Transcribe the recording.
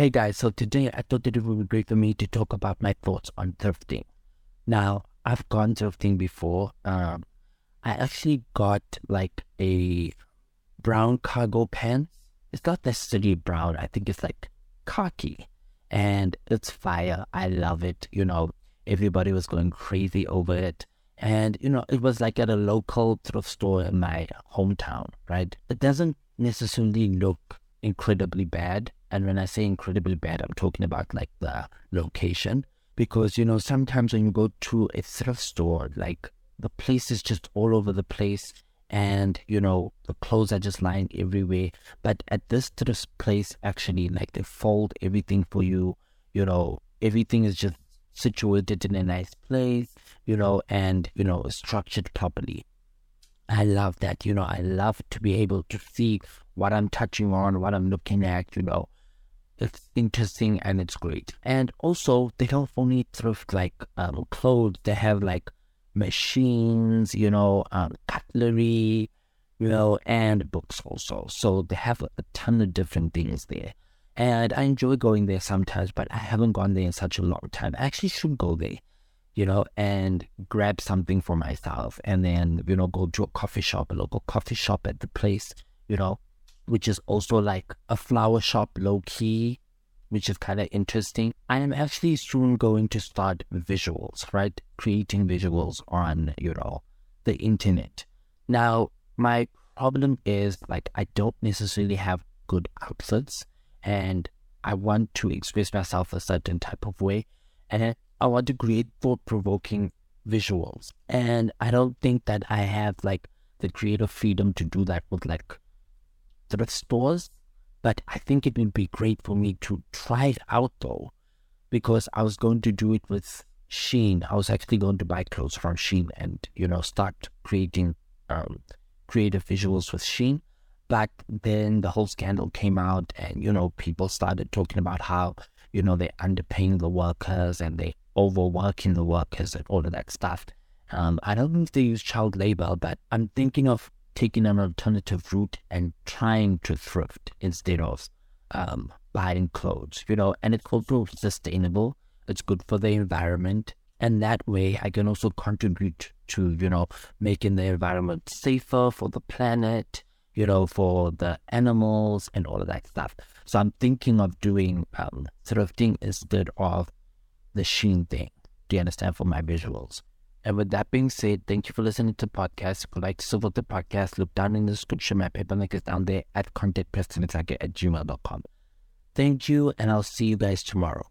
Hey guys, so today I thought that it would be great for me to talk about my thoughts on thrifting. Now, I've gone thrifting before. Um, I actually got like a brown cargo pants. It's not necessarily brown, I think it's like khaki. And it's fire. I love it. You know, everybody was going crazy over it. And, you know, it was like at a local thrift store in my hometown, right? It doesn't necessarily look incredibly bad and when I say incredibly bad, I'm talking about like the location. Because, you know, sometimes when you go to a thrift store, like the place is just all over the place and, you know, the clothes are just lying everywhere. But at this thrift place, actually, like they fold everything for you, you know, everything is just situated in a nice place, you know, and, you know, structured properly. I love that. You know, I love to be able to see what I'm touching on, what I'm looking at, you know, it's interesting and it's great. And also, they don't only thrift like um, clothes; they have like machines, you know, um, cutlery, you know, and books also. So they have a ton of different things there. And I enjoy going there sometimes, but I haven't gone there in such a long time. I actually should go there, you know, and grab something for myself and then, you know, go to a coffee shop, a local coffee shop at the place, you know, which is also like a flower shop low key, which is kind of interesting. I am actually soon going to start visuals, right? Creating visuals on, you know, the internet. Now, my problem is like I don't necessarily have good outfits and I want to express myself a certain type of way and I want to create thought provoking visuals. And I don't think that I have like the creative freedom to do that with like thrift stores, but I think it would be great for me to try it out though, because I was going to do it with Shein. I was actually going to buy clothes from Shein and you know start creating um, creative visuals with Shein. But then the whole scandal came out, and you know people started talking about how you know they're underpaying the workers and they overworking the workers and all of that stuff. Um, I don't know if they use child labor, but I'm thinking of taking an alternative route and trying to thrift instead of um, buying clothes, you know, and it's also sustainable. It's good for the environment. And that way I can also contribute to, you know, making the environment safer for the planet, you know, for the animals and all of that stuff. So I'm thinking of doing um, thrifting instead of the Shein thing. Do you understand for my visuals? And with that being said, thank you for listening to the podcast. If you'd like to support the podcast, look down in the description. My PayPal link is down there at contactprestonletlhake at gmail.com. Thank you, and I'll see you guys tomorrow.